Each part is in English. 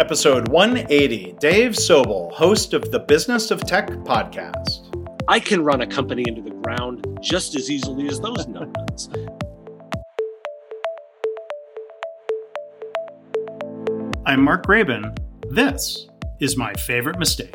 Episode 180 Dave Sobel, host of the Business of Tech podcast. I can run a company into the ground just as easily as those numbnuts. I'm Mark Graban. This is my favorite mistake.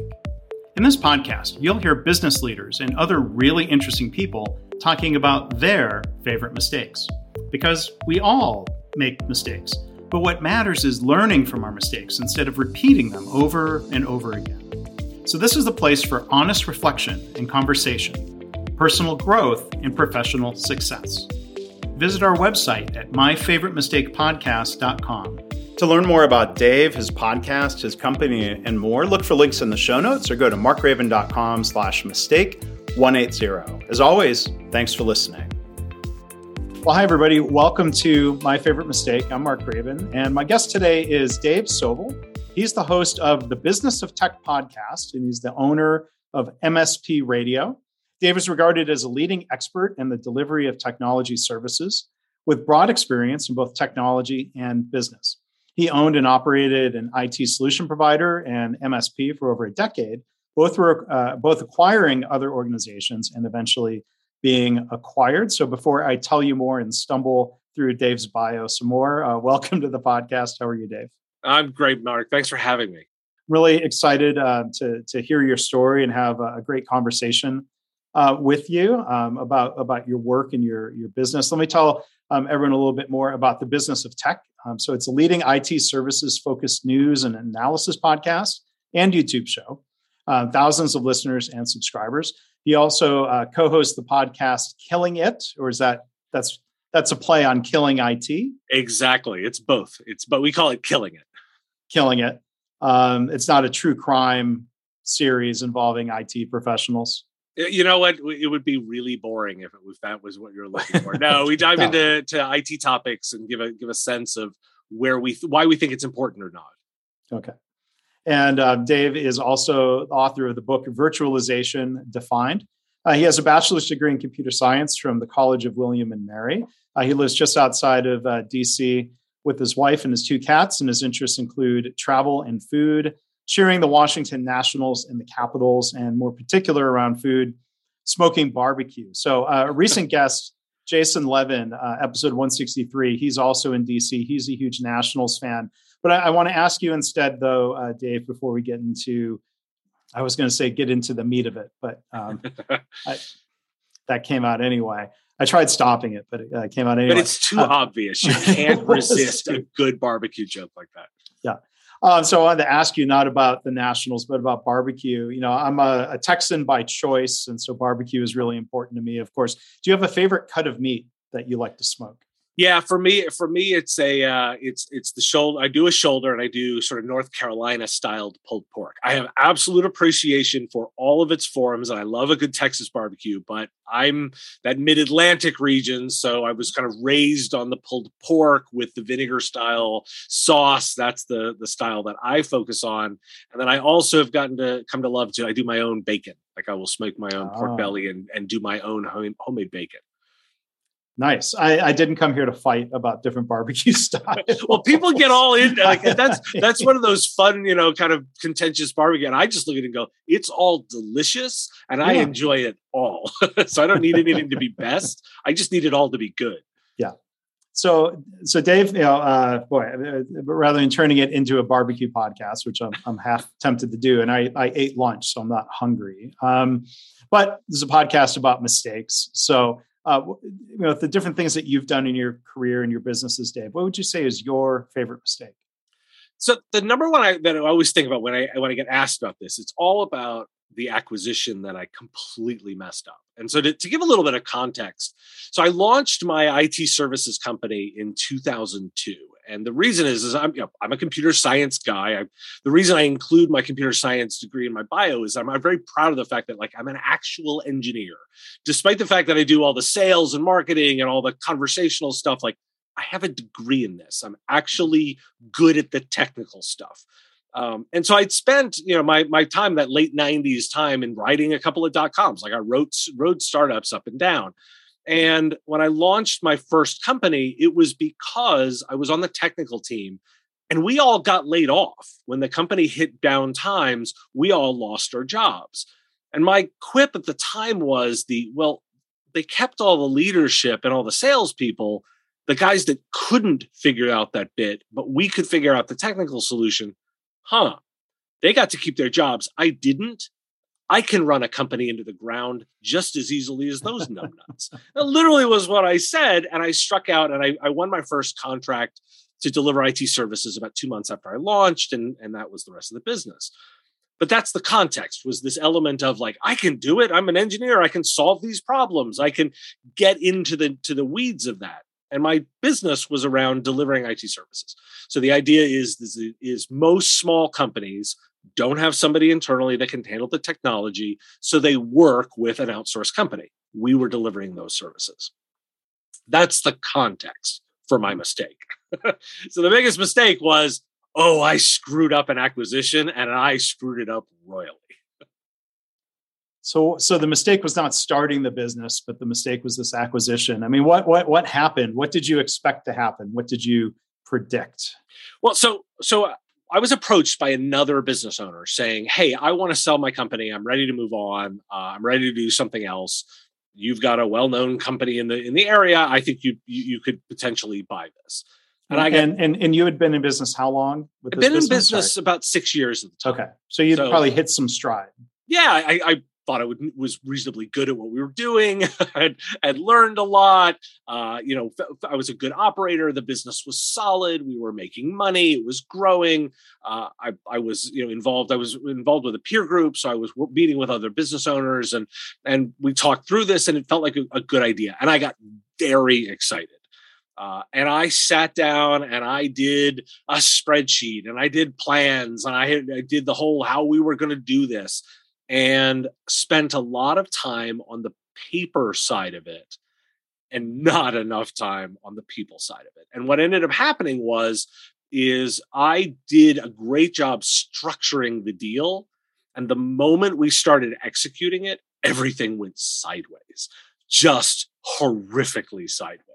In this podcast, you'll hear business leaders and other really interesting people talking about their favorite mistakes. Because we all make mistakes. But what matters is learning from our mistakes instead of repeating them over and over again. So, this is the place for honest reflection and conversation, personal growth, and professional success. Visit our website at myfavoritemistakepodcast.com. To learn more about Dave, his podcast, his company, and more, look for links in the show notes or go to markgraban.com slash mistake 180. As always, thanks for listening. Well, hi, everybody. Welcome to My Favorite Mistake. I'm Mark Graban, and my guest today is Dave Sobel. He's the host of the Business of Tech podcast, and he's the owner of MSP Radio. Dave is regarded as a leading expert in the delivery of technology services with broad experience in both technology and business. He owned and operated an IT solution provider and MSP for over a decade. Both were uh, both acquiring other organizations and eventually being acquired. So before I tell you more and stumble through Dave's bio some more, uh, welcome to the podcast. How are you, Dave? I'm great, Mark. Thanks for having me. Really excited uh, to to hear your story and have a great conversation uh, with you um, about about your work and your your business. Let me tell um, everyone a little bit more about the business of tech. Um, so it's a leading IT services focused news and analysis podcast and YouTube show. Uh, thousands of listeners and subscribers. He also uh, co-hosts the podcast Killing It, or is that that's that's a play on Killing IT? Exactly, it's both. It's but we call it Killing It. Killing It. Um, it's not a true crime series involving IT professionals. You know what? It would be really boring if it was that was what you're looking for. No, we dive no. into to IT topics and give a give a sense of where we why we think it's important or not. Okay. And uh, Dave is also author of the book Virtualization Defined. Uh, he has a bachelor's degree in computer science from the College of William and Mary. Uh, he lives just outside of uh, DC with his wife and his two cats, and his interests include travel and food, cheering the Washington Nationals and the Capitals, and more particular around food, smoking barbecue. So, uh, a recent guest, Jason Levin, uh, episode 163, he's also in DC. He's a huge Nationals fan. But I, I want to ask you instead, though, uh, Dave, before we get into, I was going to say get into the meat of it, but um, I, that came out anyway. I tried stopping it, but it uh, came out anyway. But it's too uh, obvious. You can't resist a good barbecue joke like that. Yeah. Um, so I wanted to ask you not about the Nationals, but about barbecue. You know, I'm a, a, Texan by choice, and so barbecue is really important to me. Of course, do you have a favorite cut of meat that you like to smoke? Yeah, for me, for me, it's a uh, it's it's the shoulder. I do a shoulder, and I do sort of North Carolina styled pulled pork. I have absolute appreciation for all of its forms, and I love a good Texas barbecue. But I'm that mid Atlantic region, so I was kind of raised on the pulled pork with the vinegar style sauce. That's the the style that I focus on, and then I also have gotten to come to love to. I do my own bacon. Like I will smoke my own oh. pork belly and and do my own home, homemade bacon. Nice. I, I, didn't come here to fight about different barbecue styles. well, people get all in. Like that's that's one of those fun, you know, kind of contentious barbecue. And I just look at it and go, it's all delicious, and yeah. I enjoy it all. so I don't need anything to be best. I just need it all to be good. Yeah. So, so Dave, you know, uh, boy, uh, rather than turning it into a barbecue podcast, which I'm, I'm half tempted to do, and I, I ate lunch, so I'm not hungry. Um, but this is a podcast about mistakes. So uh, you know, the different things that you've done in your career and your businesses, Dave, what would you say is your favorite mistake? So the number one I, that I always think about when I when I get asked about this, it's all about the acquisition that I completely messed up. And so to, to, give a little bit of context, so I launched my IT services company in 2002. And the reason is, is I'm, you know, I'm a computer science guy. I, the reason I include my computer science degree in my bio is I'm, I'm very proud of the fact that like I'm an actual engineer, despite the fact that I do all the sales and marketing and all the conversational stuff. Like I have a degree in this. I'm actually good at the technical stuff. Um, and so I'd spent, you know, my my time that late '90s time in writing a couple of dot coms. Like I wrote wrote startups up and down. And when I launched my first company, it was because I was on the technical team, and we all got laid off. When the company hit down times we all lost our jobs. And my quip at the time was the well they kept all the leadership and all the salespeople the guys that couldn't figure out that bit but we could figure out the technical solution. Huh. They got to keep their jobs. I didn't I can run a company into the ground just as easily as those numbnuts. that literally was what I said. And I struck out and I, I, won my first contract to deliver IT services about two months after I launched. And, and that was the rest of the business. But that's the context was this element of like, I can do it. I'm an engineer. I can solve these problems. I can get into the, to the weeds of that. And my business was around delivering IT services. So the idea is, is, is most small companies don't have somebody internally that can handle the technology. So they work with an outsourced company. We were delivering those services. That's the context for my mistake. so the biggest mistake was, oh, I screwed up an acquisition and I screwed it up royally. So, so the mistake was not starting the business, but the mistake was this acquisition. I mean, what what what happened? What did you expect to happen? What did you predict? Well, so so I was approached by another business owner saying, "Hey, I want to sell my company. I'm ready to move on. Uh, I'm ready to do something else. You've got a well-known company in the in the area. I think you you, you could potentially buy this." And, and I got, and, and, and you had been in business how long? I've been business? in business Sorry. about six years at the time. Okay, so you so, probably hit some stride. Yeah, I, I thought I would, was reasonably good at what we were doing. had, had learned a lot. Uh, you know, I was a good operator. The business was solid. We were making money. It was growing. Uh, I, I was, you know, involved. I was involved with a peer group, so I was meeting with other business owners, and and we talked through this, and it felt like a, a good idea. And I got very excited. Uh, and I sat down and I did a spreadsheet and I did plans and I, I did the whole how we were going to do this and spent a lot of time on the paper side of it and not enough time on the people side of it. And what ended up happening was is I did a great job structuring the deal and the moment we started executing it everything went sideways just horrifically sideways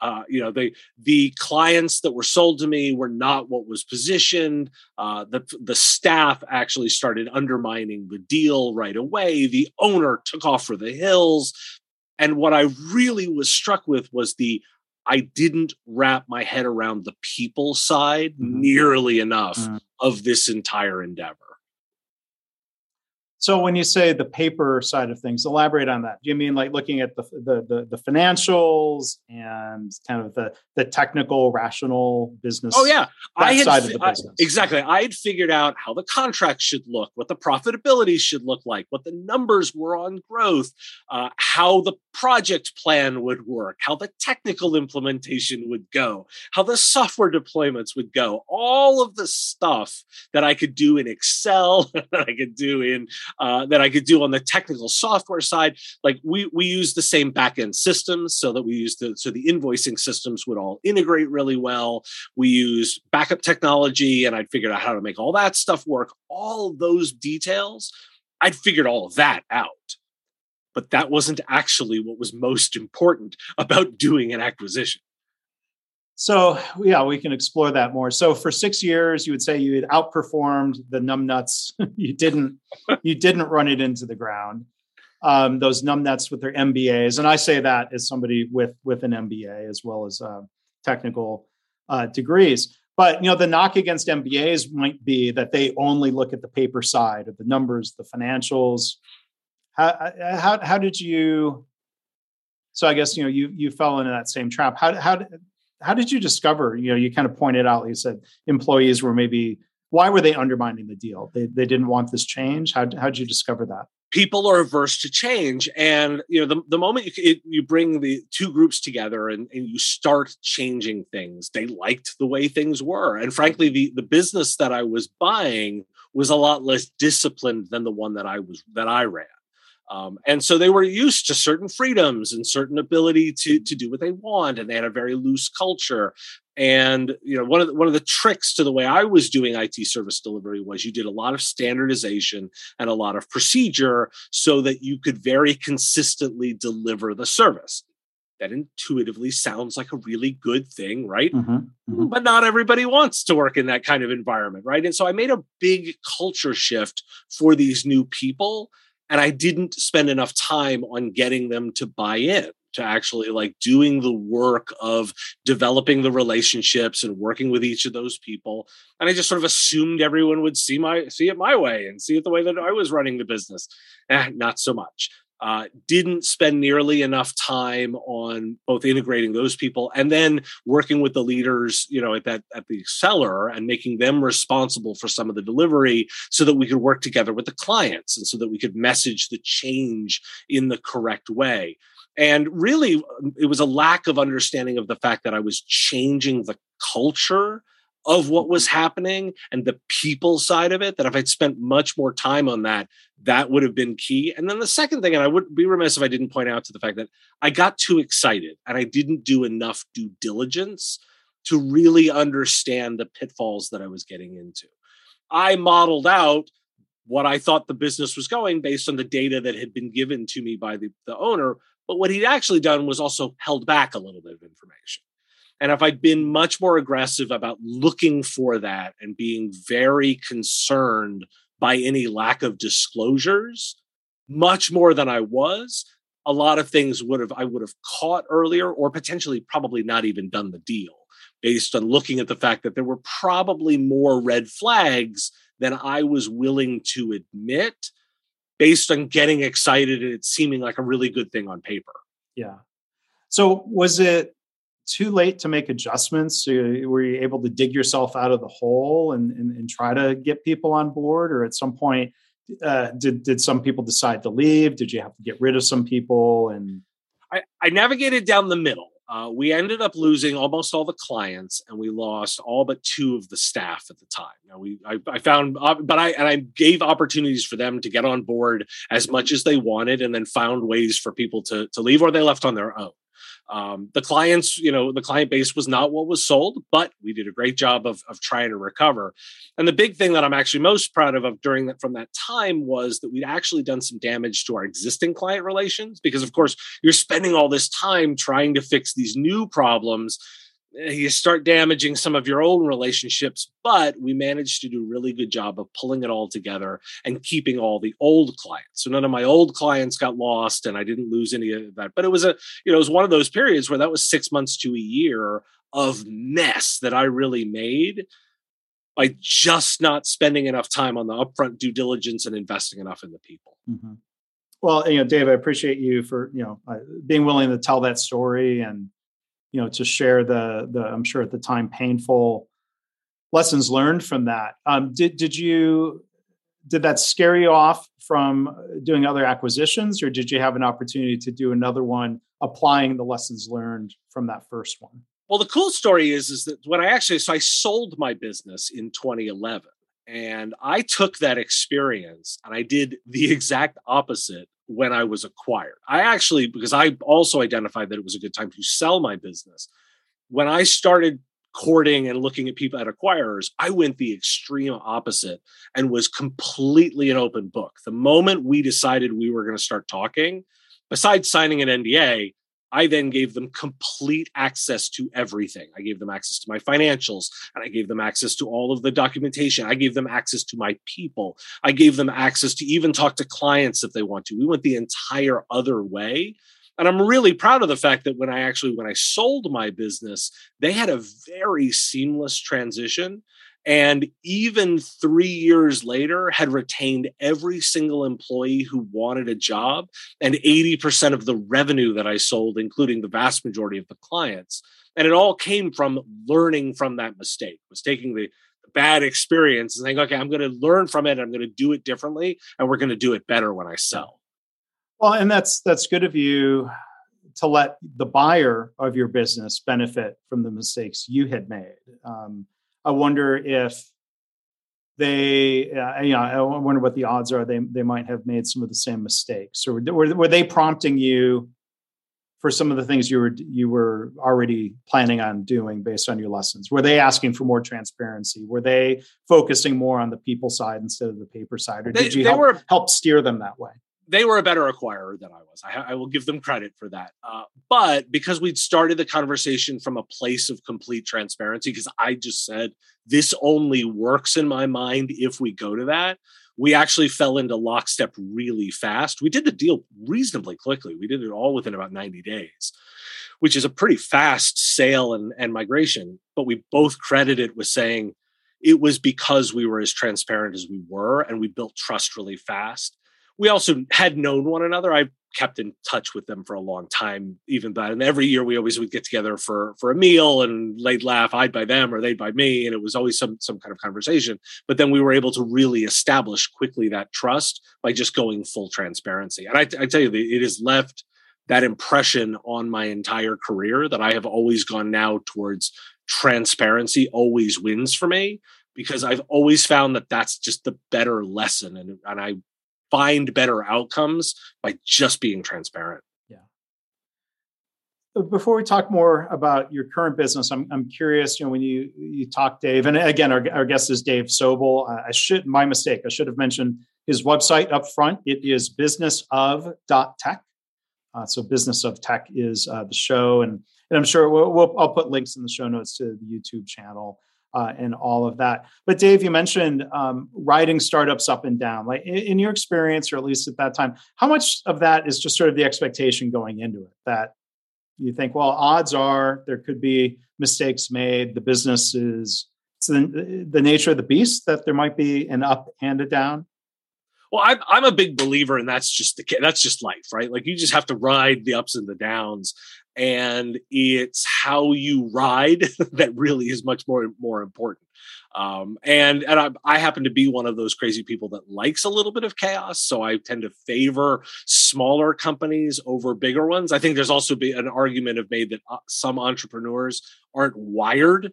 uh, you know, the the clients that were sold to me were not what was positioned. Uh, the the staff actually started undermining the deal right away. The owner took off for the hills, and what I really was struck with was the I didn't wrap my head around the people side mm-hmm. nearly enough mm-hmm. of this entire endeavor. So when you say the paper side of things, elaborate on that. Do you mean like looking at the the the, the financials and kind of the the technical, rational business? Oh yeah, I had, side of the business. I, exactly. I had figured out how the contract should look, what the profitability should look like, what the numbers were on growth, uh, how the project plan would work, how the technical implementation would go, how the software deployments would go. All of the stuff that I could do in Excel, that I could do in uh, that I could do on the technical software side. Like we we use the same backend systems so that we use the so the invoicing systems would all integrate really well. We use backup technology, and I'd figured out how to make all that stuff work. All those details, I'd figured all of that out. But that wasn't actually what was most important about doing an acquisition. So yeah, we can explore that more. So for six years, you would say you had outperformed the numbnuts. you didn't you didn't run it into the ground. Um, those numbnuts with their MBAs, and I say that as somebody with with an MBA as well as uh, technical uh, degrees. But you know, the knock against MBAs might be that they only look at the paper side of the numbers, the financials. How how how did you? So I guess you know you you fell into that same trap. How how how did you discover? You know, you kind of pointed out, you said employees were maybe why were they undermining the deal? They they didn't want this change. How how did you discover that? People are averse to change, and you know the, the moment you it, you bring the two groups together and, and you start changing things, they liked the way things were, and frankly, the the business that I was buying was a lot less disciplined than the one that I was that I ran. Um, and so they were used to certain freedoms and certain ability to to do what they want, and they had a very loose culture. And you know, one of the, one of the tricks to the way I was doing IT service delivery was you did a lot of standardization and a lot of procedure so that you could very consistently deliver the service. that intuitively sounds like a really good thing, right? Mm-hmm. Mm-hmm. But not everybody wants to work in that kind of environment, right? And so I made a big culture shift for these new people. And I didn't spend enough time on getting them to buy in to actually like doing the work of developing the relationships and working with each of those people and i just sort of assumed everyone would see my see it my way and see it the way that i was running the business. Eh, not so much uh, didn't spend nearly enough time on both integrating those people and then working with the leaders, you know, at that at the seller and making them responsible for some of the delivery, so that we could work together with the clients and so that we could message the change in the correct way. And really, it was a lack of understanding of the fact that I was changing the culture of what was happening and the people side of it that if I'd spent much more time on that, that would have been key. And then the second thing, and I would be remiss if I didn't point out to the fact that I got too excited and I didn't do enough due diligence to really understand the pitfalls that I was getting into. I modeled out what I thought the business was going based on the data that had been given to me by the, the owner. But what he'd actually done was also held back a little bit of information. And if I'd been much more aggressive about looking for that and being very concerned by any lack of disclosures, much more than I was, a lot of things would have I would have caught earlier or potentially probably not even done the deal based on looking at the fact that there were probably more red flags than I was willing to admit based on getting excited and it seeming like a really good thing on paper. Yeah. So was it too late to make adjustments? Were you able to dig yourself out of the hole and, and, and try to get people on board? Or at some point, uh, did, did some people decide to leave? Did you have to get rid of some people? And I, I navigated down the middle. Uh, we ended up losing almost all the clients, and we lost all but two of the staff at the time. Now we, I, I found, uh, but I and I gave opportunities for them to get on board as much as they wanted, and then found ways for people to to leave or they left on their own. Um, the clients, you know, the client base was not what was sold, but we did a great job of, of trying to recover. And the big thing that I'm actually most proud of, of during that from that time was that we'd actually done some damage to our existing client relations because, of course, you're spending all this time trying to fix these new problems you start damaging some of your own relationships but we managed to do a really good job of pulling it all together and keeping all the old clients. So none of my old clients got lost and i didn't lose any of that. But it was a you know it was one of those periods where that was six months to a year of mess that i really made by just not spending enough time on the upfront due diligence and investing enough in the people. Mm-hmm. well you know dave i appreciate you for you know uh, being willing to tell that story and you know to share the the i'm sure at the time painful lessons learned from that. Um, did did you did that scare you off from doing other acquisitions or did you have an opportunity to do another one applying the lessons learned from that first one? Well the cool story is is that when i actually so i sold my business in 2011 and i took that experience and i did the exact opposite when I was acquired. I actually, because I also identified that it was a good time to sell my business. When I started courting and looking at people at acquirers, I went the extreme opposite and was completely an open book. The moment we decided we were going to start talking, besides signing an NDA, I then gave them complete access to everything. I gave them access to my financials and I gave them access to all of the documentation. I gave them access to my people. I gave them access to even talk to clients if they want to. We went the entire other way. And I'm really proud of the fact that when I actually when I sold my business, they had a very seamless transition and even three years later had retained every single employee who wanted a job and 80% of the revenue that i sold including the vast majority of the clients. And it all came from learning from that mistake was taking the bad experience and saying okay i'm going to learn from it i'm going to do it differently and we're going to do it better when i sell. Well and that's that's good of you to let the buyer of your business benefit from the mistakes you had made. Um, I wonder if they, uh, you know, I wonder what the odds are they they might have made some of the same mistakes, or were, were they prompting you for some of the things you were you were already planning on doing based on your lessons? Were they asking for more transparency? Were they focusing more on the people side instead of the paper side, or did they, you help, were, help steer them that way? They were a better acquirer than I was. I, I will give them credit for that. Uh, but because we'd started the conversation from a place of complete transparency, because I just said this only works in my mind if we go to that, we actually fell into lockstep really fast. We did the deal reasonably quickly. We did it all within about 90 days, which is a pretty fast sale and, and migration. But we both credit it with saying it was because we were as transparent as we were and we built trust really fast we also had known one another. I kept in touch with them for a long time, even that. And every year we always would get together for for a meal and they'd laugh, I'd buy them or they'd buy me, and it was always some some kind of conversation. But then we were able to really establish quickly that trust by just going full transparency. And I, I tell you, it has left that impression on my entire career that I have always gone now towards transparency always wins for me because I've always found that that's just the better lesson. And, and I find better outcomes by just being transparent. Yeah. Before we talk more about your current business, I'm, I'm curious, you know, when you, you talk Dave, and again, our, our guest is Dave Sobel. I should, my mistake, I should have mentioned his website up front. It is businessof.tech. Uh, so business of tech is uh, the show. And, and I'm sure we'll, we'll, I'll put links in the show notes to the YouTube channel uh, and all of that. But Dave, you mentioned um, riding startups up and down. Like in, in, your experience, or at least at that time, how much of that is just sort of the expectation going into it that you think, well, odds are there could be mistakes made. The business is the, the nature of the beast that there might be an up and a down. Well, I'm I'm a big believer, and that's just the that's just life, right? Like you just have to ride the ups and the downs, and it's how you ride that really is much more more important. Um, and and I, I, happen to be one of those crazy people that likes a little bit of chaos, so I tend to favor smaller companies over bigger ones. I think there's also be an argument of made that uh, some entrepreneurs aren't wired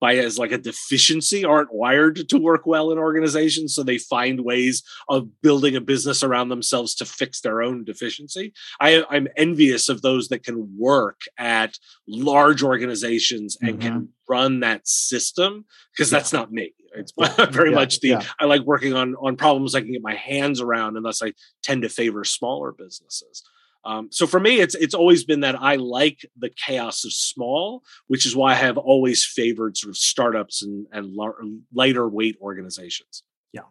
by as like a deficiency aren't wired to work well in organizations so they find ways of building a business around themselves to fix their own deficiency I, i'm envious of those that can work at large organizations and mm-hmm. can run that system because yeah. that's not me it's very yeah, much the yeah. i like working on on problems i can get my hands around and thus i tend to favor smaller businesses um, so for me, it's it's always been that I like the chaos of small, which is why I have always favored sort of startups and and lighter weight organizations. Yeah.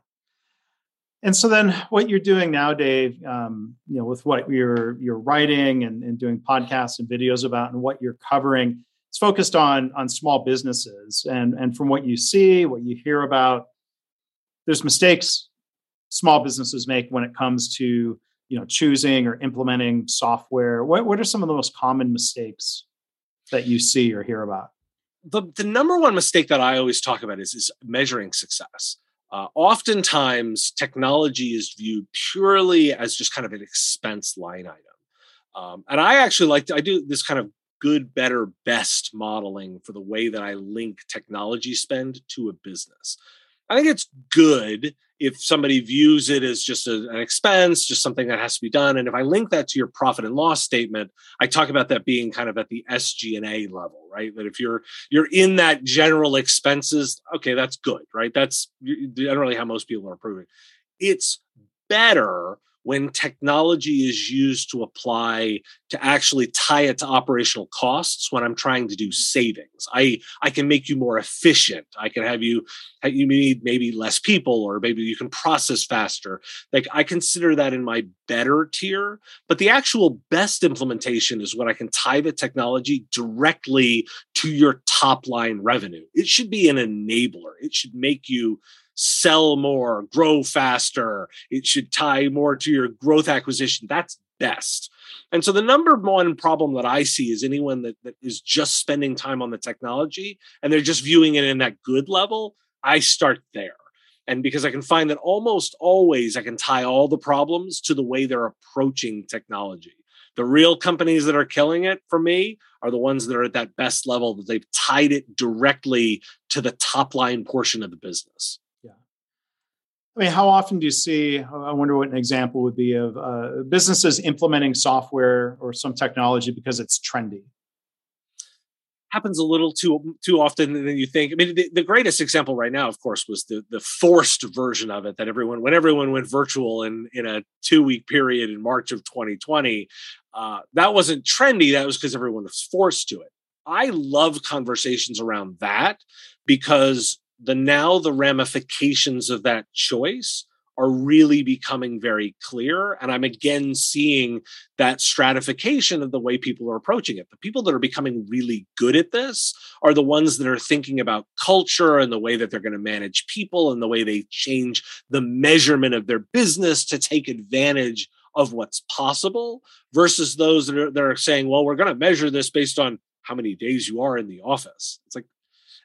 And so then, what you're doing now, Dave, um, you know, with what you're you're writing and, and doing podcasts and videos about, and what you're covering, it's focused on on small businesses. And and from what you see, what you hear about, there's mistakes small businesses make when it comes to you know choosing or implementing software what, what are some of the most common mistakes that you see or hear about? The, the number one mistake that i always talk about is, is measuring success. Uh, oftentimes technology is viewed purely as just kind of an expense line item. Um, and i actually like to i do this kind of good better best modeling for the way that i link technology spend to a business. I think it's good if somebody views it as just a, an expense, just something that has to be done, and if I link that to your profit and loss statement, I talk about that being kind of at the SG&A level, right? That if you're you're in that general expenses, okay, that's good, right? That's generally how most people are approving. It's better when technology is used to apply to actually tie it to operational costs when i'm trying to do mm-hmm. savings. I i can make you more efficient. I can have you you need maybe less people or maybe you can process faster. Like i consider that in my better tier but the actual best implementation is when i can tie the technology directly to your top line revenue. It should be an enabler. It should make you sell more, grow faster. It should tie more to your growth acquisition. That's best. And so the number one problem that I see is anyone that, that is just spending time on the technology and they're just viewing it in that good level. I start there. And because I can find that almost always I can tie all the problems to the way they're approaching technology. The real companies that are killing it for me are the ones that are at that best level that they've tied it directly to the top line portion of the business. I mean, how often do you see? I wonder what an example would be of uh, businesses implementing software or some technology because it's trendy. happens a little too too often than you think. I mean, the, the, greatest example right now, of course, was the the forced version of it that everyone when everyone went virtual in in a two week period in March of 2020. Uh, that wasn't trendy. That was because everyone was forced to it. I love conversations around that because the now the ramifications of that choice are really becoming very clear. And I'm again seeing that stratification of the way people are approaching it. The people that are becoming really good at this are the ones that are thinking about culture and the way that they're going to manage people and the way they change the measurement of their business to take advantage of what's possible versus those that are, that are saying, well, we're going to measure this based on how many days you are in the office. It's like,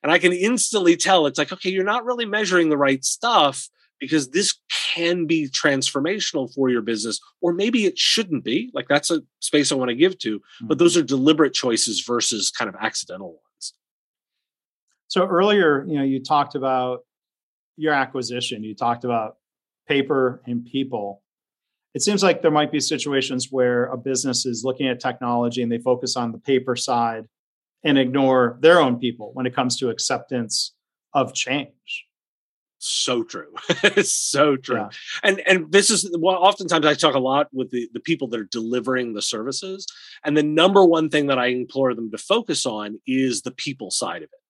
and I can instantly tell it's like, okay, you're not really measuring the right stuff because this can be transformational for your business, or maybe it shouldn't be. Like that's a space I want to give to, mm-hmm. but those are deliberate choices versus kind of accidental ones. So earlier, you know, you talked about your acquisition, you talked about paper and people. It seems like there might be situations where a business is looking at technology and they focus on the paper side and ignore their own people when it comes to acceptance of change. So true. So true. Yeah. and and this is well oftentimes i talk a lot with the, the people that are delivering the services and the number one thing that i implore them to focus on is the people side of it.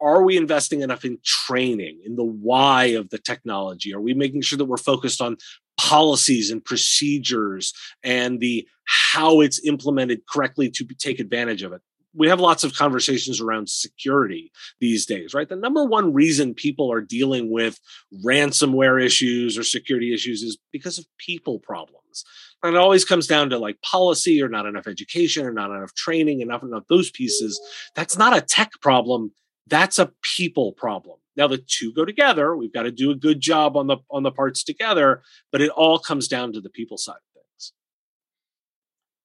Are we investing enough in training in the why of the technology? Are we making sure that we're focused on policies and procedures and the how it's implemented correctly to take advantage of it we have lots of conversations around security these days, right? The number one reason people are dealing with ransomware issues or security issues is because of people problems. And it always comes down to like policy or not enough education or not enough training, enough enough those pieces. That's not a tech problem. That's a people problem. Now the two go together. We've got to do a good job on the on the parts together, but it all comes down to the people side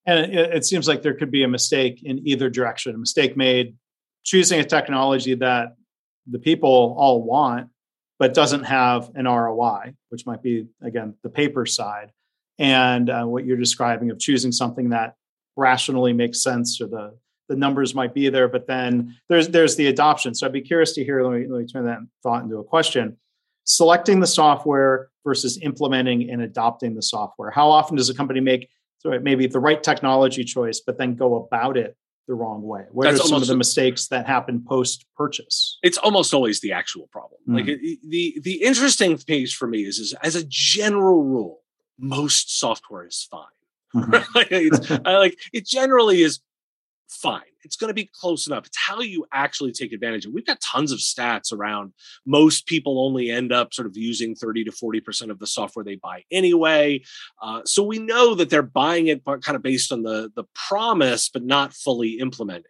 and it, it seems like there could be a mistake in either direction a mistake made choosing a technology that the people all want but doesn't have an roi which might be again the paper side. And uh, what you're describing of choosing something that rationally makes sense or the the numbers might be there but then there's there's the adoption. So i'd be curious to hear let me, let me turn that thought into a question. Selecting the software versus implementing and adopting the software. How often does a company make so it may be the right technology choice, but then go about it the wrong way? What That's are some of the mistakes that happen post purchase? It's almost always the actual problem. Mm. Like it, the the interesting piece for me is, is as a general rule, most software is fine. Mm-hmm. like it generally is fine. It's going to be close enough. It's how you actually take advantage of. We've got tons of stats around most people only end up sort of using 30 to 40% of the software they buy anyway. Uh, so we know that they're buying it kind of based on the, the promise, but not fully implementing.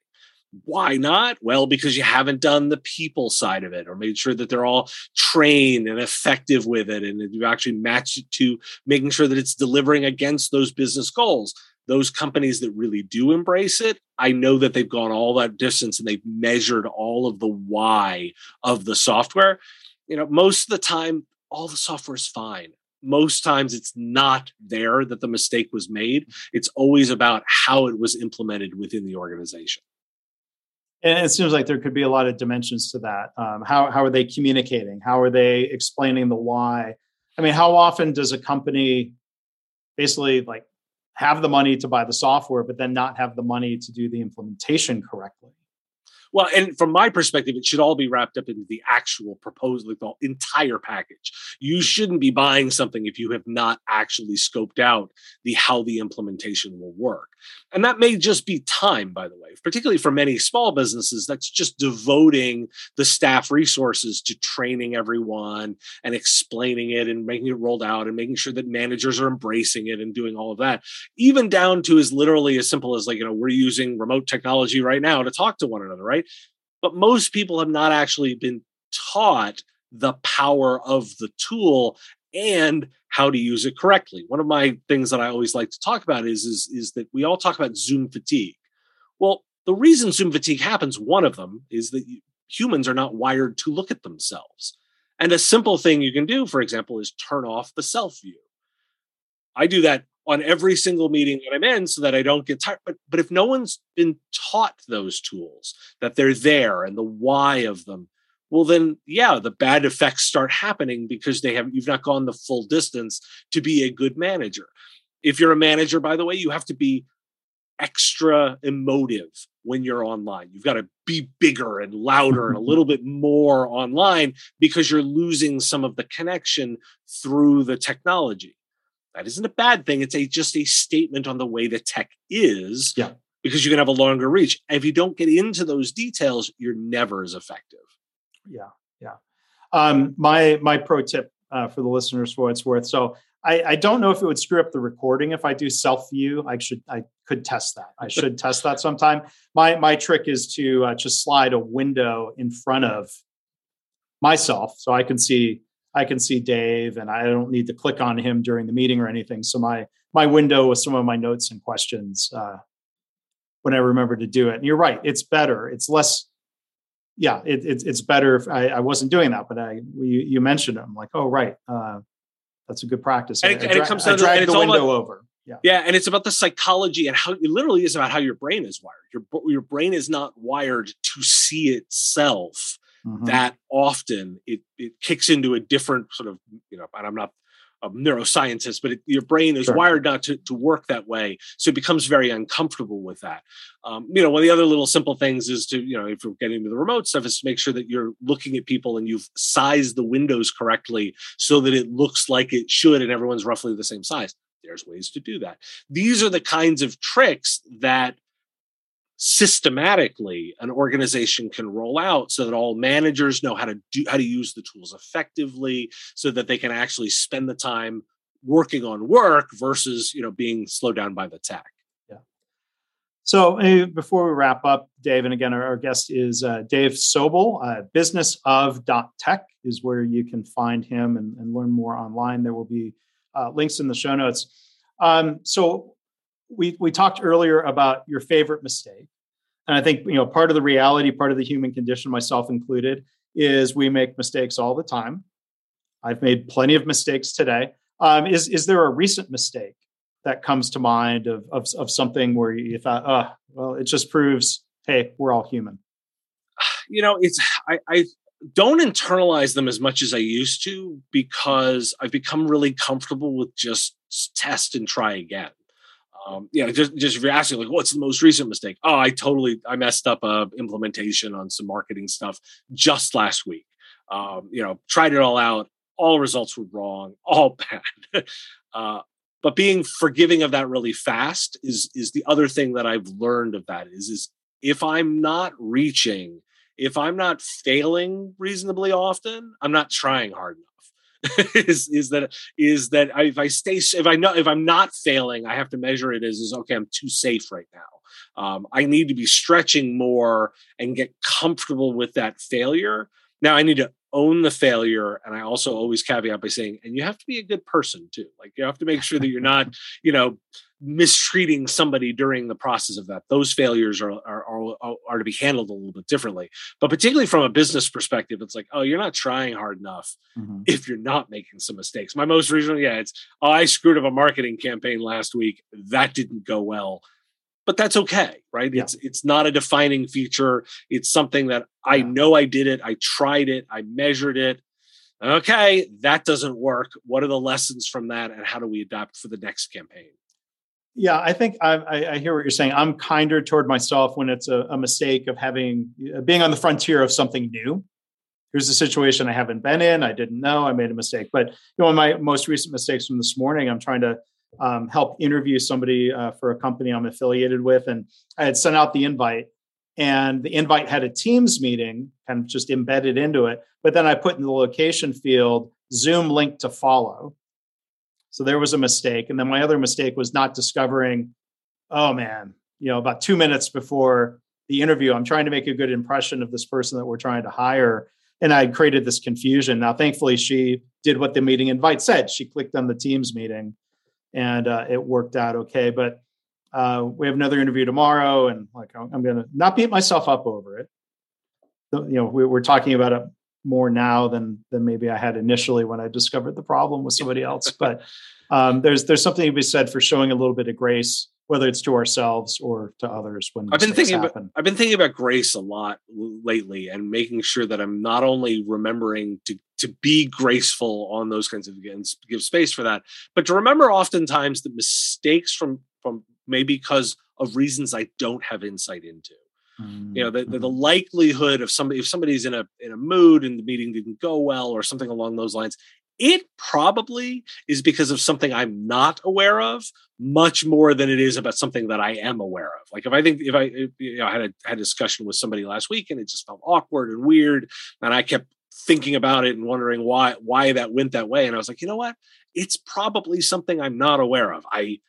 Why not? Well, because you haven't done the people side of it or made sure that they're all trained and effective with it and you actually match it to making sure that it's delivering against those business goals those companies that really do embrace it, I know that they've gone all that distance and they've measured all of the why of the software. You know, most of the time, all the software is fine. Most times it's not there that the mistake was made. It's always about how it was implemented within the organization. And it seems like there could be a lot of dimensions to that. Um, how, how are they communicating? How are they explaining the why? I mean, how often does a company basically like have the money to buy the software, but then not have the money to do the implementation correctly. Well, and from my perspective, it should all be wrapped up into the actual proposal, the entire package. You shouldn't be buying something if you have not actually scoped out the how the implementation will work. And that may just be time, by the way, particularly for many small businesses, that's just devoting the staff resources to training everyone and explaining it and making it rolled out and making sure that managers are embracing it and doing all of that, even down to as literally as simple as like, you know, we're using remote technology right now to talk to one another, right? But most people have not actually been taught the power of the tool and how to use it correctly. One of my things that I always like to talk about is, is, is that we all talk about Zoom fatigue. Well, the reason Zoom fatigue happens, one of them is that humans are not wired to look at themselves. And a simple thing you can do, for example, is turn off the self view. I do that on every single meeting that I'm in so that I don't get tired. But but if no one's been taught those tools, that they're there and the why of them, well then yeah, the bad effects start happening because they have you've not gone the full distance to be a good manager. If you're a manager, by the way, you have to be extra emotive when you're online. You've got to be bigger and louder and a little bit more online because you're losing some of the connection through the technology. That isn't a bad thing. It's a just a statement on the way the tech is. Yeah. Because you can have a longer reach. And if you don't get into those details, you're never as effective. Yeah, yeah. Um, my my pro tip uh, for the listeners for what it's worth. So I, I, don't know if it would screw up the recording if I do self view. I should I could test that. I should test that sometime. My my trick is to uh, just slide a window in front of myself so I can see I can see Dave and I don't need to click on him during the meeting or anything. So my my window with some of my notes and questions uh, when I remember to do it. And you're right, it's better. It's less. Yeah, it, it it's better. If I, I wasn't doing that, but I you, you mentioned it. I'm like, oh right, uh, that's a good practice. And, I, it, and it comes down I drag to, the window over. Yeah. yeah, and it's about the psychology and how it literally is about how your brain is wired. Your your brain is not wired to see itself mm-hmm. that often it it kicks into a different sort of you know and i'm not a neuroscientist but it, your brain is sure. wired not to, to work that way so it becomes very uncomfortable with that um, you know one of the other little simple things is to you know if you're getting into the remote stuff is to make sure that you're looking at people and you've sized the windows correctly so that it looks like it should and everyone's roughly the same size there's ways to do that these are the kinds of tricks that systematically an organization can roll out so that all managers know how to do how to use the tools effectively so that they can actually spend the time working on work versus you know being slowed down by the tech. Yeah. So before we wrap up dave and again our, our guest is uh, dave sobel uh, business of tech is where you can find him and, and learn more online. There will be uh, links in the show notes. Um, so we we talked earlier about your favorite mistake and I think you know part of the reality, part of the human condition, myself included, is we make mistakes all the time. I've made plenty of mistakes today. Um, is is there a recent mistake that comes to mind of of, of something where you thought, oh, well, it just proves, hey, we're all human. You know, it's I, I don't internalize them as much as I used to because I've become really comfortable with just test and try again um, you know, just just if you're asking like, what's the most recent mistake? Oh, I totally I messed up a implementation on some marketing stuff just last week. Um, you know, tried it all out. All results were wrong. All bad. uh, but being forgiving of that really fast is is the other thing that I've learned of that is is if I'm not reaching, if I'm not failing reasonably often, I'm not trying hard enough. is is that is that if I stay if I know if I'm not failing, I have to measure it as is okay. I'm too safe right now. Um, I need to be stretching more and get comfortable with that failure. Now I need to own the failure, and I also always caveat by saying, and you have to be a good person too. Like you have to make sure that you're not, you know, mistreating somebody during the process of that. Those failures are, are, are, are, to be handled a little bit differently. But particularly from a business perspective, it's like, oh, you're not trying hard enough mm-hmm. if you're not making some mistakes. My most recent, yeah, it's, oh, I screwed up a marketing campaign last week. That didn't go well. But that's okay, right? Yeah. It's it's not a defining feature. It's something that I know I did it, I tried it, I measured it. Okay, that doesn't work. What are the lessons from that, and how do we adapt for the next campaign? Yeah, I think I, I, hear what you're saying. I'm kinder toward myself when it's a, a, mistake of having uh, being on the frontier of something new. Here's a situation I haven't been in. I didn't know. I made a mistake. But you know, one of my most recent mistakes from this morning, I'm trying to um, help interview somebody uh, for a company I'm affiliated with, and I had sent out the invite, and the invite had a Teams meeting, kind of just embedded into it. But then I put in the location field Zoom link to follow so there was a mistake. And then my other mistake was not discovering, oh man, you know, about two minutes before the interview, I'm trying to make a good impression of this person that we're trying to hire. And I created this confusion. Now, thankfully, she did what the meeting invite said. She clicked on the Teams meeting and uh, it worked out okay. But uh, we have another interview tomorrow, and like I'm going to not beat myself up over it. You know, we, are talking about it more now than than maybe I had initially when I discovered the problem with somebody else. But um, there's there's something to be said for showing a little bit of grace, whether it's to ourselves or to others. When I've been thinking happen. about I've been thinking about grace a lot lately, and making sure that I'm not only remembering to to be graceful on those kinds of and give space for that, but to remember oftentimes that mistakes from from maybe because of reasons I don't have insight into. Mm-hmm. You know, the, the, the, mm-hmm. likelihood of somebody if somebody's in a in a mood and the meeting didn't go well or something along those lines, it probably is because of something I'm not aware of, much more than it is about something that I am aware of. Like if I think if I if, you know I had a had a discussion with somebody last week and it just felt awkward and weird, and I kept thinking about it and wondering why why that went that way, and I was like, you know what? It's probably something I'm not aware of. I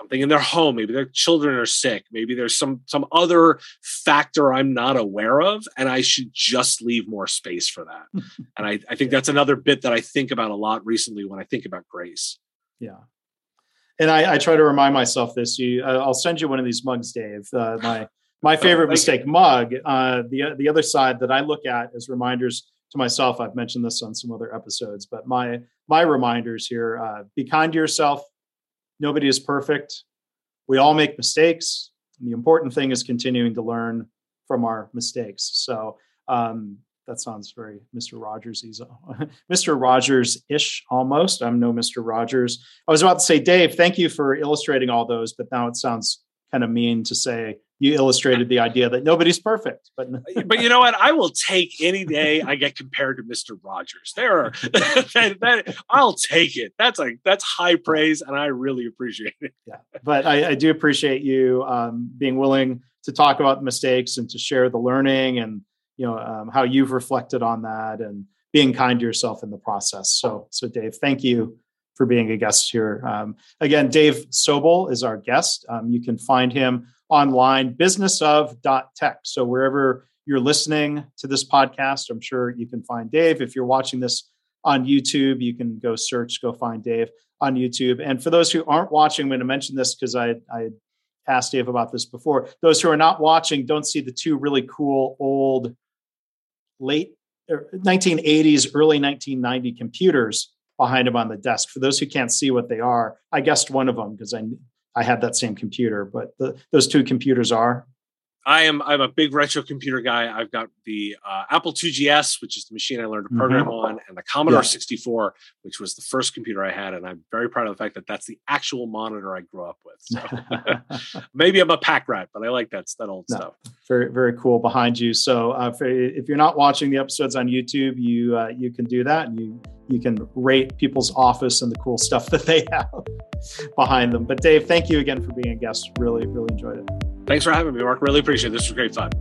something in their home. Maybe their children are sick. Maybe there's some some other factor i'm not aware of and i should just leave more space for that. And I, I think that's another bit that i think about a lot recently when i think about grace. Yeah. And i, I try to remind myself this. You i'll send you one of these mugs dave. Uh, my my oh, favorite oh, mistake you. mug uh, the the other side that i look at as reminders to myself i've mentioned this on some other episodes but my my reminders here uh, be kind to yourself nobody is perfect. We all make mistakes. And the important thing is continuing to learn from our mistakes. So um, that sounds very Mr. Rogers Mr. Rogers ish almost. I'm no Mr. Rogers. I was about to say, Dave, thank you for illustrating all those, but now it sounds kind of mean to say you illustrated the idea that nobody's perfect. But but you know what? I will take any day I get compared to Mister Rogers. There are that, that, I'll take it. That's like that's high praise, and I really appreciate it. Yeah, but I, I do appreciate you um, being willing to talk about mistakes and to share the learning and you know um, how you've reflected on that and being kind to yourself in the process. So so Dave, thank you for being a guest here. Um, again, Dave Sobel is our guest. Um, you can find him online, businessof.tech. So wherever you're listening to this podcast, I'm sure you can find Dave. If you're watching this on YouTube, you can go search, go find Dave on YouTube. And for those who aren't watching, I'm going to mention this because I, I asked Dave about this before. Those who are not watching don't see the two really cool old late 1980s, er, early 1990 computers behind him on the desk. For those who can't see what they are, I guessed one of them because I I had that same computer. But the, those two computers are I am I'm a big retro computer guy. I've got the uh, Apple IIgs, which is the machine I learned to program mm-hmm. on, and the Commodore yeah. 64, which was the first computer I had. And I'm very proud of the fact that that's the actual monitor I grew up with. So maybe I'm a pack rat, but I like that that old no, stuff. Very very cool behind you. So uh, for, if you're not watching the episodes on YouTube, you uh, you can do that, and you you can rate people's office and the cool stuff that they have behind them. But Dave, thank you again for being a guest. Really really enjoyed it. Thanks for having me, Mark. Really appreciate it. This was great fun.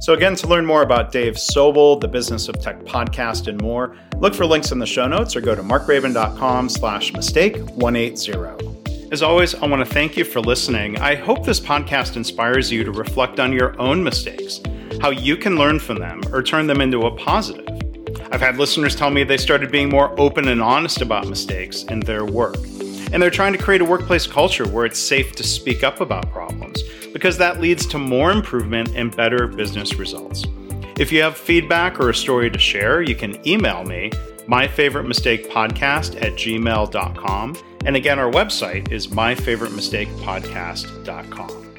So, again, to learn more about Dave Sobel, the Business of Tech podcast, and more, look for links in the show notes or go to markgraban.com slash mistake 180. As always, I want to thank you for listening. I hope this podcast inspires you to reflect on your own mistakes, how you can learn from them or turn them into a positive. I've had listeners tell me they started being more open and honest about mistakes in their work. And they're trying to create a workplace culture where it's safe to speak up about problems because that leads to more improvement and better business results. If you have feedback or a story to share, you can email me, myfavoritemistakepodcast at gmail.com. And again, our website is myfavoritemistakepodcast.com.